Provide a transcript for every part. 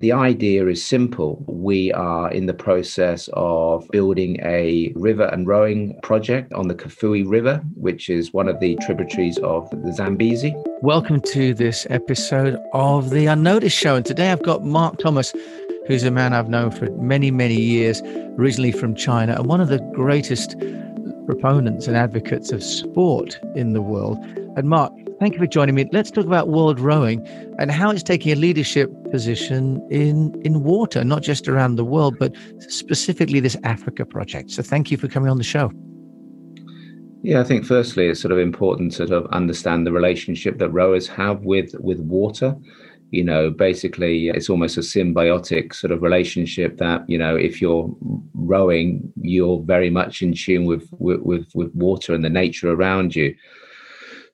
The idea is simple. We are in the process of building a river and rowing project on the Kafue River, which is one of the tributaries of the Zambezi. Welcome to this episode of The Unnoticed Show. And today I've got Mark Thomas, who's a man I've known for many, many years, originally from China, and one of the greatest proponents and advocates of sport in the world. And Mark, thank you for joining me. Let's talk about world rowing and how it's taking a leadership position in in water, not just around the world, but specifically this Africa project. So thank you for coming on the show. Yeah, I think firstly it's sort of important to sort of understand the relationship that rowers have with with water. You know, basically it's almost a symbiotic sort of relationship that, you know, if you're rowing, you're very much in tune with with with, with water and the nature around you.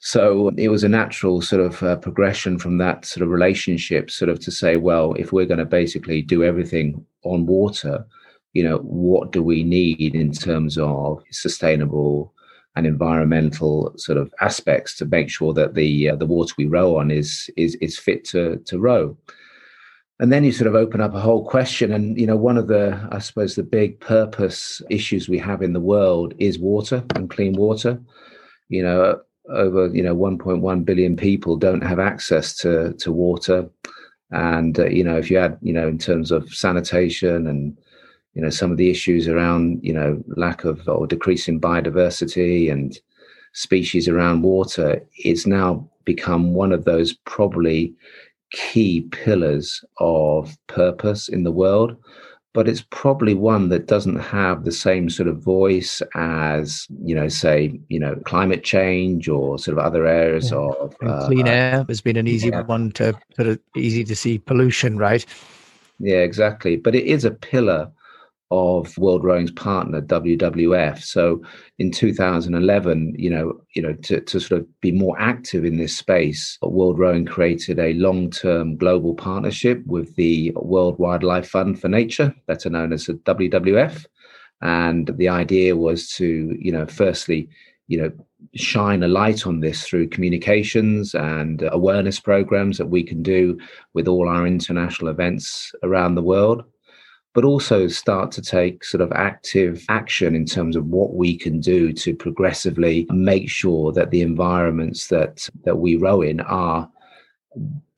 So it was a natural sort of uh, progression from that sort of relationship, sort of to say, well, if we're going to basically do everything on water, you know, what do we need in terms of sustainable and environmental sort of aspects to make sure that the uh, the water we row on is is is fit to to row? And then you sort of open up a whole question and you know one of the i suppose the big purpose issues we have in the world is water and clean water. You know over you know 1.1 billion people don't have access to to water. And uh, you know if you add you know in terms of sanitation and you know some of the issues around you know lack of or decreasing biodiversity and species around water it's now become one of those probably key pillars of purpose in the world but it's probably one that doesn't have the same sort of voice as you know say you know climate change or sort of other areas yeah. of uh, clean air has been an easy yeah. one to put it easy to see pollution right yeah exactly but it is a pillar of World Rowing's partner WWF. So in 2011, you know, you know, to, to sort of be more active in this space, World Rowing created a long-term global partnership with the World Wildlife Fund for Nature, better known as the WWF. And the idea was to, you know, firstly, you know, shine a light on this through communications and awareness programs that we can do with all our international events around the world but also start to take sort of active action in terms of what we can do to progressively make sure that the environments that that we row in are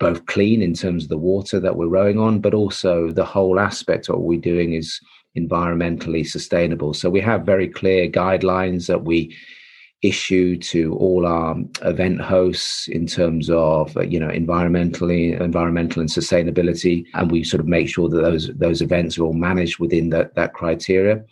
both clean in terms of the water that we're rowing on, but also the whole aspect of what we're doing is environmentally sustainable. So we have very clear guidelines that we issue to all our event hosts in terms of uh, you know environmentally environmental and sustainability. And we sort of make sure that those those events are all managed within that that criteria.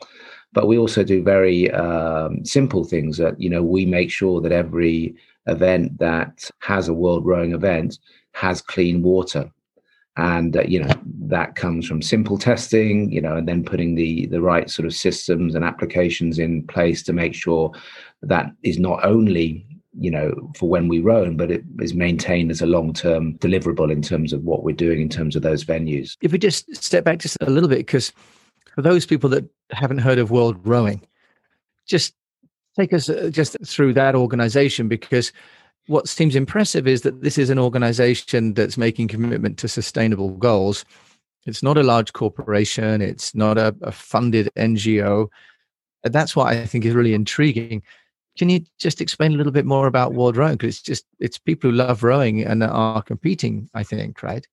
But we also do very um, simple things that you know we make sure that every event that has a world rowing event has clean water. And uh, you know that comes from simple testing you know and then putting the the right sort of systems and applications in place to make sure that is not only you know for when we roam but it is maintained as a long-term deliverable in terms of what we're doing in terms of those venues if we just step back just a little bit because for those people that haven't heard of world rowing just take us uh, just through that organization because what seems impressive is that this is an organization that's making commitment to sustainable goals. It's not a large corporation, it's not a, a funded NGO. That's what I think is really intriguing. Can you just explain a little bit more about World Rowing? Because it's just it's people who love rowing and are competing, I think, right?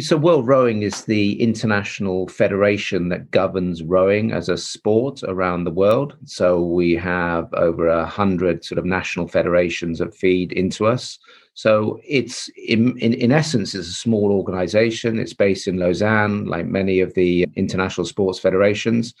So, World Rowing is the international federation that governs rowing as a sport around the world. So, we have over a hundred sort of national federations that feed into us. So, it's in, in, in essence, it's a small organization. It's based in Lausanne, like many of the international sports federations,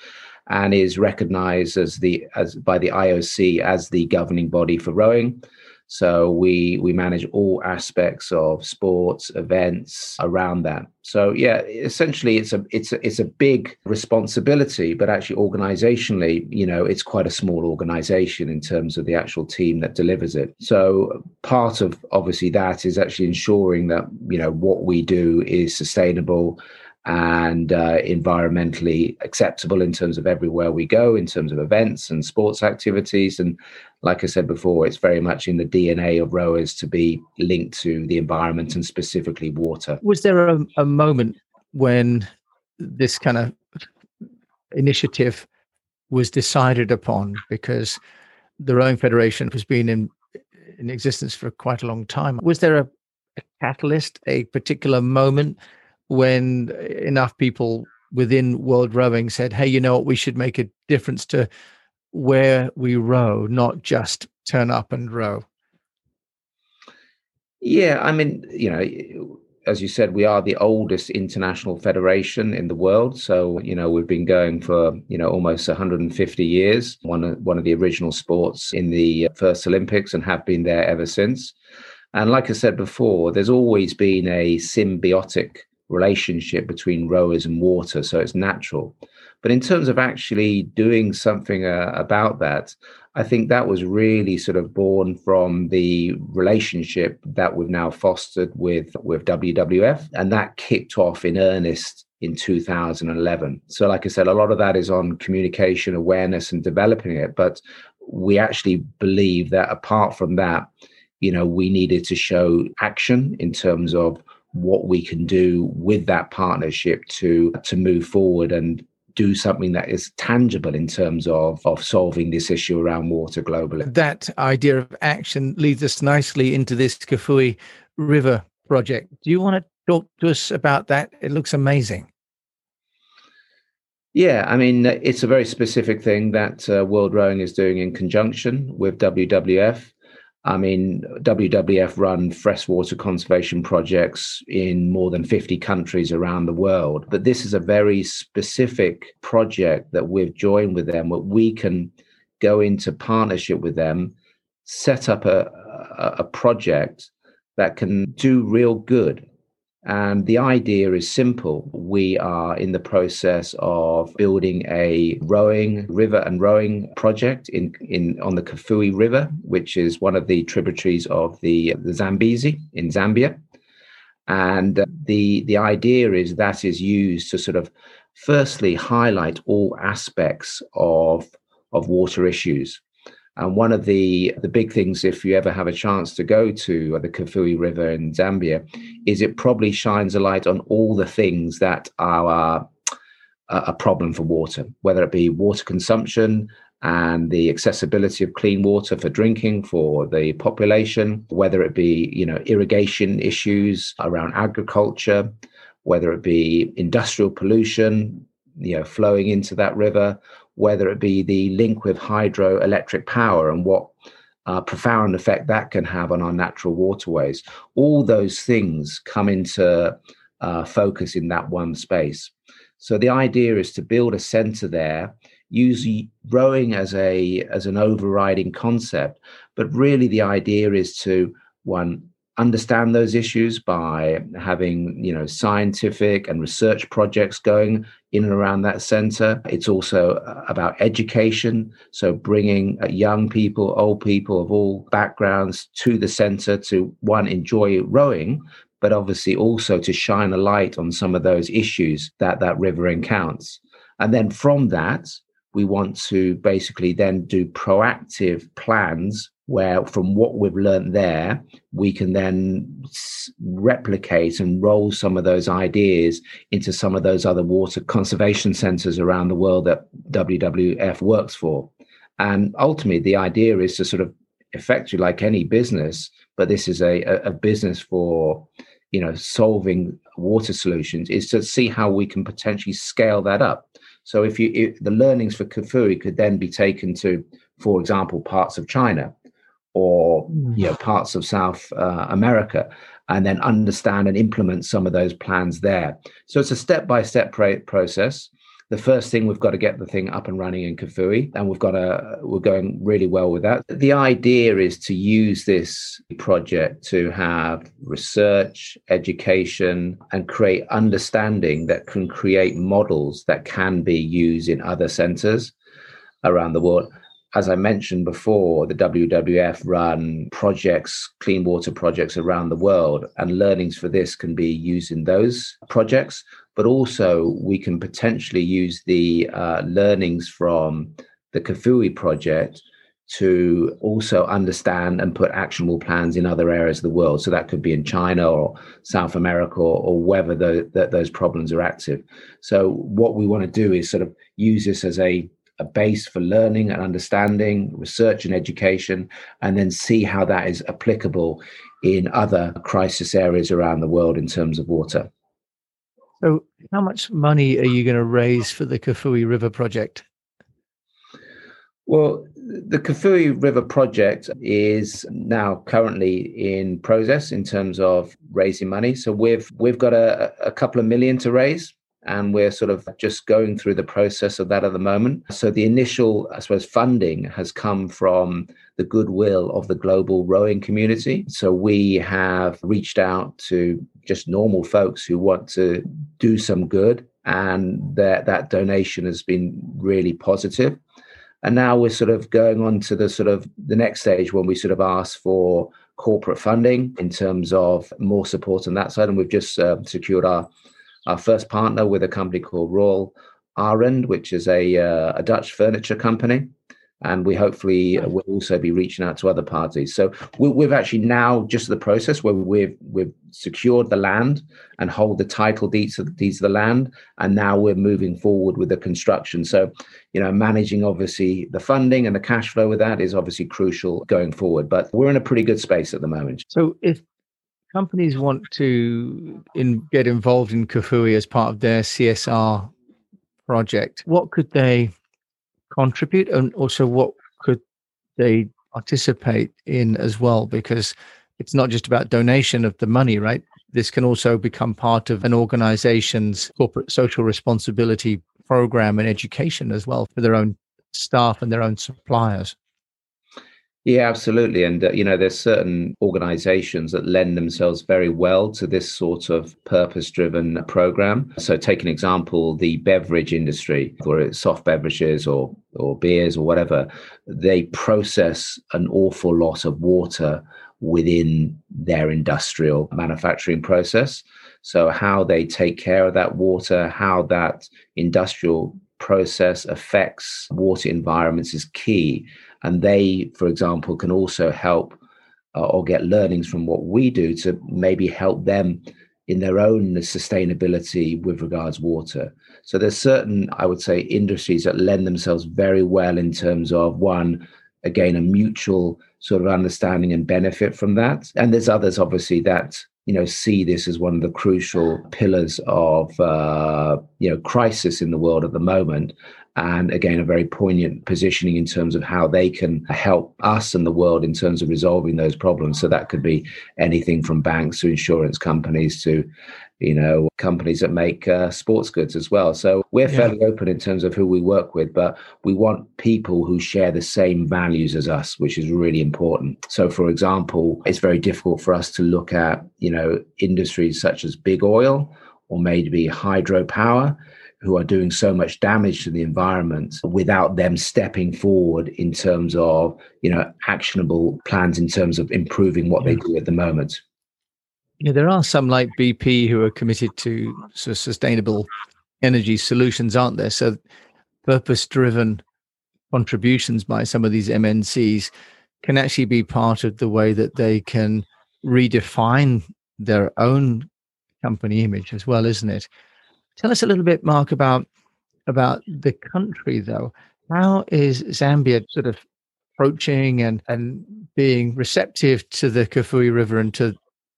and is recognized as the as by the IOC as the governing body for rowing. So we we manage all aspects of sports events around that. So yeah, essentially it's a it's a, it's a big responsibility, but actually organizationally, you know, it's quite a small organization in terms of the actual team that delivers it. So part of obviously that is actually ensuring that you know what we do is sustainable and uh, environmentally acceptable in terms of everywhere we go, in terms of events and sports activities. And like I said before, it's very much in the DNA of rowers to be linked to the environment and specifically water. Was there a, a moment when this kind of initiative was decided upon because the rowing federation has been in in existence for quite a long time was there a, a catalyst a particular moment when enough people within world rowing said hey you know what we should make a difference to where we row not just turn up and row yeah i mean you know as you said, we are the oldest international federation in the world. So, you know, we've been going for, you know, almost 150 years, one of, one of the original sports in the first Olympics and have been there ever since. And like I said before, there's always been a symbiotic relationship between rowers and water. So it's natural. But in terms of actually doing something uh, about that, I think that was really sort of born from the relationship that we've now fostered with with WWF, and that kicked off in earnest in 2011. So, like I said, a lot of that is on communication, awareness, and developing it. But we actually believe that apart from that, you know, we needed to show action in terms of what we can do with that partnership to to move forward and do something that is tangible in terms of, of solving this issue around water globally. That idea of action leads us nicely into this Kafue River project. Do you want to talk to us about that? It looks amazing. Yeah, I mean, it's a very specific thing that uh, World Rowing is doing in conjunction with WWF. I mean, WWF run freshwater conservation projects in more than 50 countries around the world. But this is a very specific project that we've joined with them, where we can go into partnership with them, set up a, a, a project that can do real good and the idea is simple. We are in the process of building a rowing river and rowing project in, in on the Kafue River, which is one of the tributaries of the, the Zambezi in Zambia. And uh, the the idea is that is used to sort of firstly highlight all aspects of of water issues. And one of the the big things, if you ever have a chance to go to uh, the Kafue River in Zambia, is it probably shines a light on all the things that are uh, a problem for water, whether it be water consumption and the accessibility of clean water for drinking for the population, whether it be you know irrigation issues around agriculture, whether it be industrial pollution, you know flowing into that river whether it be the link with hydroelectric power and what uh, profound effect that can have on our natural waterways. All those things come into uh, focus in that one space. So the idea is to build a center there, use rowing as a as an overriding concept, but really the idea is to one understand those issues by having you know scientific and research projects going in and around that center. It's also uh, about education so bringing uh, young people old people of all backgrounds to the center to one enjoy rowing but obviously also to shine a light on some of those issues that that river encounters. And then from that we want to basically then do proactive plans where from what we've learned there we can then replicate and roll some of those ideas into some of those other water conservation centers around the world that WWF works for. And ultimately the idea is to sort of you like any business but this is a, a business for you know solving water solutions is to see how we can potentially scale that up. So if you if the learnings for Kafue could then be taken to for example parts of china or you know parts of South uh, America, and then understand and implement some of those plans there. So it's a step by step process. The first thing we've got to get the thing up and running in Kafue, and we've got to we're going really well with that. The idea is to use this project to have research, education, and create understanding that can create models that can be used in other centers around the world as I mentioned before, the WWF run projects, clean water projects around the world, and learnings for this can be used in those projects. But also, we can potentially use the uh, learnings from the Kafue project to also understand and put actionable plans in other areas of the world. So that could be in China or South America or, or wherever the, the, those problems are active. So what we want to do is sort of use this as a a base for learning and understanding, research and education, and then see how that is applicable in other crisis areas around the world in terms of water. So, how much money are you going to raise for the Kafue River project? Well, the Kafue River project is now currently in process in terms of raising money. So we've we've got a, a couple of million to raise and we're sort of just going through the process of that at the moment. So the initial, I suppose, funding has come from the goodwill of the global rowing community. So we have reached out to just normal folks who want to do some good, and that that donation has been really positive. And now we're sort of going on to the sort of the next stage when we sort of ask for corporate funding in terms of more support on that side. And we've just uh, secured our our first partner with a company called Royal Ahrend, which is a, uh, a Dutch furniture company. And we hopefully will also be reaching out to other parties. So we, have actually now just the process where we've we've secured the land and hold the title deeds of, deeds of the land, and now we're moving forward with the construction. So, you know, managing obviously the funding and the cash flow with that is obviously crucial going forward. But we're in a pretty good space at the moment. So, if companies want to in, get involved in Kafue as part of their CSR project, what could they contribute and also what could they participate in as well? Because it's not just about donation of the money, right? This can also become part of an organization's corporate social responsibility program and education as well for their own staff and their own suppliers. Yeah, absolutely. And, uh, you know, there's certain organizations that lend themselves very well to this sort of purpose driven program. So, take an example the beverage industry, whether soft beverages or, or beers or whatever, they process an awful lot of water within their industrial manufacturing process. So, how they take care of that water, how that industrial process affects water environments is key. And they, for example, can also help uh, or get learnings from what we do to maybe help them in their own sustainability with regards water. So there's certain, I would say, industries that lend themselves very well in terms of one, again, a mutual sort of understanding and benefit from that. And there's others, obviously, that you know see this as one of the crucial pillars of uh, you know crisis in the world at the moment. And again a very poignant positioning in terms of how they can help us and the world in terms of resolving those problems. So that could be anything from banks to insurance companies to you know companies that make uh, sports goods as well so we're yeah. fairly open in terms of who we work with but we want people who share the same values as us which is really important so for example it's very difficult for us to look at you know industries such as big oil or maybe hydropower who are doing so much damage to the environment without them stepping forward in terms of you know actionable plans in terms of improving what yeah. they do at the moment yeah there are some like bp who are committed to sort of sustainable energy solutions aren't there so purpose driven contributions by some of these mncs can actually be part of the way that they can redefine their own company image as well isn't it Tell us a little bit, Mark, about about the country, though. How is Zambia sort of approaching and and being receptive to the Kafue River and to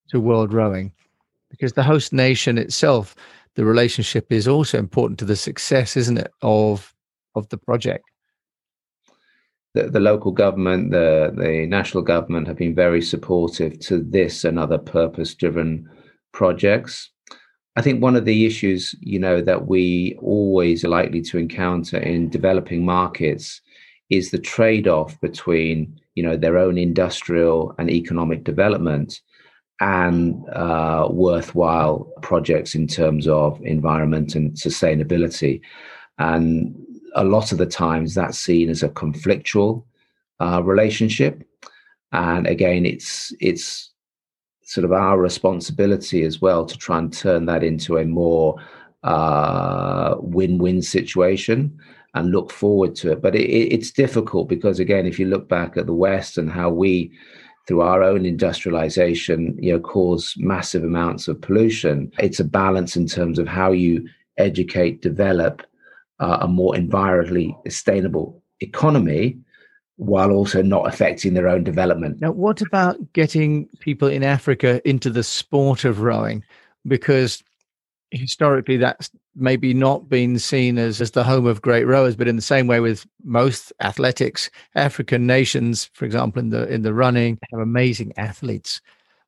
to world rowing? Because the host nation itself, the relationship is also important to the success, isn't it, of of the project? The, the local government, the the national government have been very supportive to this and other purpose driven projects. I think one of the issues, you know, that we always are likely to encounter in developing markets is the trade-off between, you know, their own industrial and economic development and uh, worthwhile projects in terms of environment and sustainability. And a lot of the times that's seen as a conflictual uh, relationship. And again, it's it's sort of our responsibility as well to try and turn that into a more uh, win-win situation and look forward to it. But it, it's difficult because, again, if you look back at the West and how we, through our own industrialization, you know, cause massive amounts of pollution, it's a balance in terms of how you educate, develop uh, a more environmentally sustainable economy while also not affecting their own development. Now, what about getting people in Africa into the sport of rowing? Because historically that's maybe not been seen as, as the home of great rowers, but in the same way with most athletics, African nations, for example, in the in the running, have amazing athletes.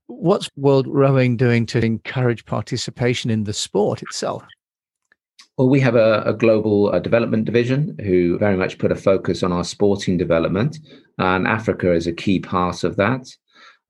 What's World Rowing doing to encourage participation in the sport itself? Well, we have a, a global uh, development division who very much put a focus on our sporting development, and Africa is a key part of that.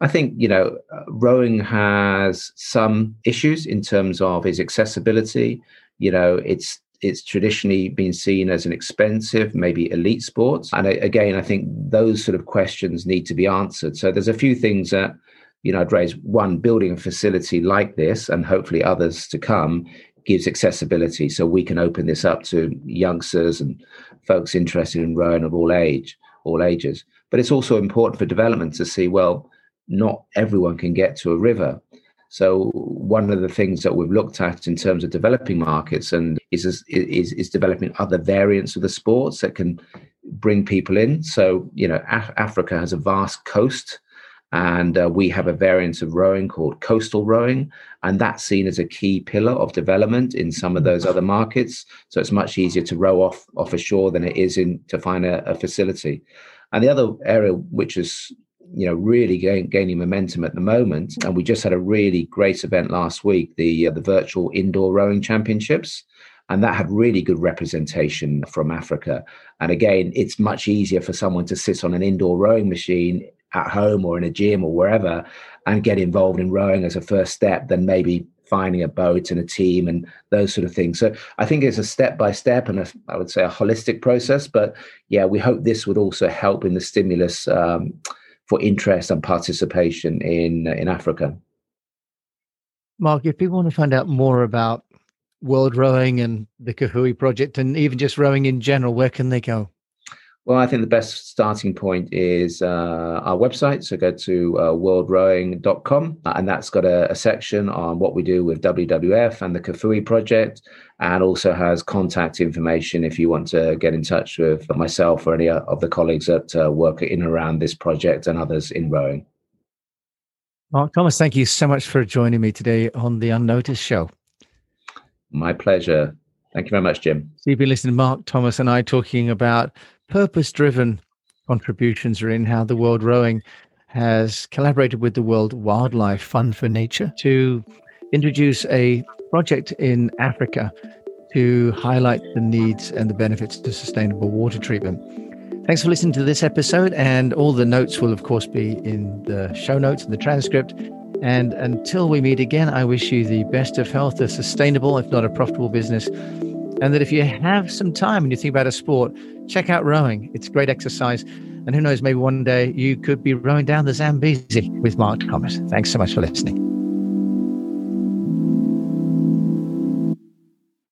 I think you know rowing has some issues in terms of its accessibility. You know, it's it's traditionally been seen as an expensive, maybe elite sport, and again, I think those sort of questions need to be answered. So there's a few things that you know I'd raise. One, building a facility like this, and hopefully others to come, gives accessibility so we can open this up to youngsters and folks interested in rowing of all age all ages but it's also important for development to see well not everyone can get to a river so one of the things that we've looked at in terms of developing markets and is is, is developing other variants of the sports that can bring people in so you know Af- africa has a vast coast and uh, we have a variant of rowing called coastal rowing, and that's seen as a key pillar of development in some of those other markets. So it's much easier to row off off a shore than it is in to find a, a facility. And the other area which is you know really gain, gaining momentum at the moment, and we just had a really great event last week, the uh, the virtual indoor rowing championships and that had really good representation from Africa. And again, it's much easier for someone to sit on an indoor rowing machine at home or in a gym or wherever and get involved in rowing as a first step than maybe finding a boat and a team and those sort of things. So I think it's a step by step and a, I would say a holistic process. But yeah, we hope this would also help in the stimulus um, for interest and participation in in Africa. Mark, if people want to find out more about World Rowing and the Kafue project, and even just rowing in general, where can they go? Well, I think the best starting point is uh, our website. So go to uh, worldrowing.com, uh, and that's got a, a, section on what we do with WWF and the Kafue project, and also has contact information if you want to get in touch with myself or any of the colleagues that uh, work in and around this project and others in rowing. Mark Thomas, thank you so much for joining me today on the Unnoticed Show. My pleasure. Thank you very much, Jim. So you've been listening to Mark Thomas and I talking about purpose driven contributions are in how the World Rowing has collaborated with the World Wildlife Fund for Nature to introduce a project in Africa to highlight the needs and the benefits to sustainable water treatment. Thanks for listening to this episode, and all the notes will, of course, be in the show notes and the transcript. And until we meet again, I wish you the best of health, a sustainable, if not a profitable business, and that if you have some time and you think about a sport, check out rowing. It's great exercise. And who knows, maybe one day you could be rowing down the Zambezi with Mark Thomas. Thanks so much for listening.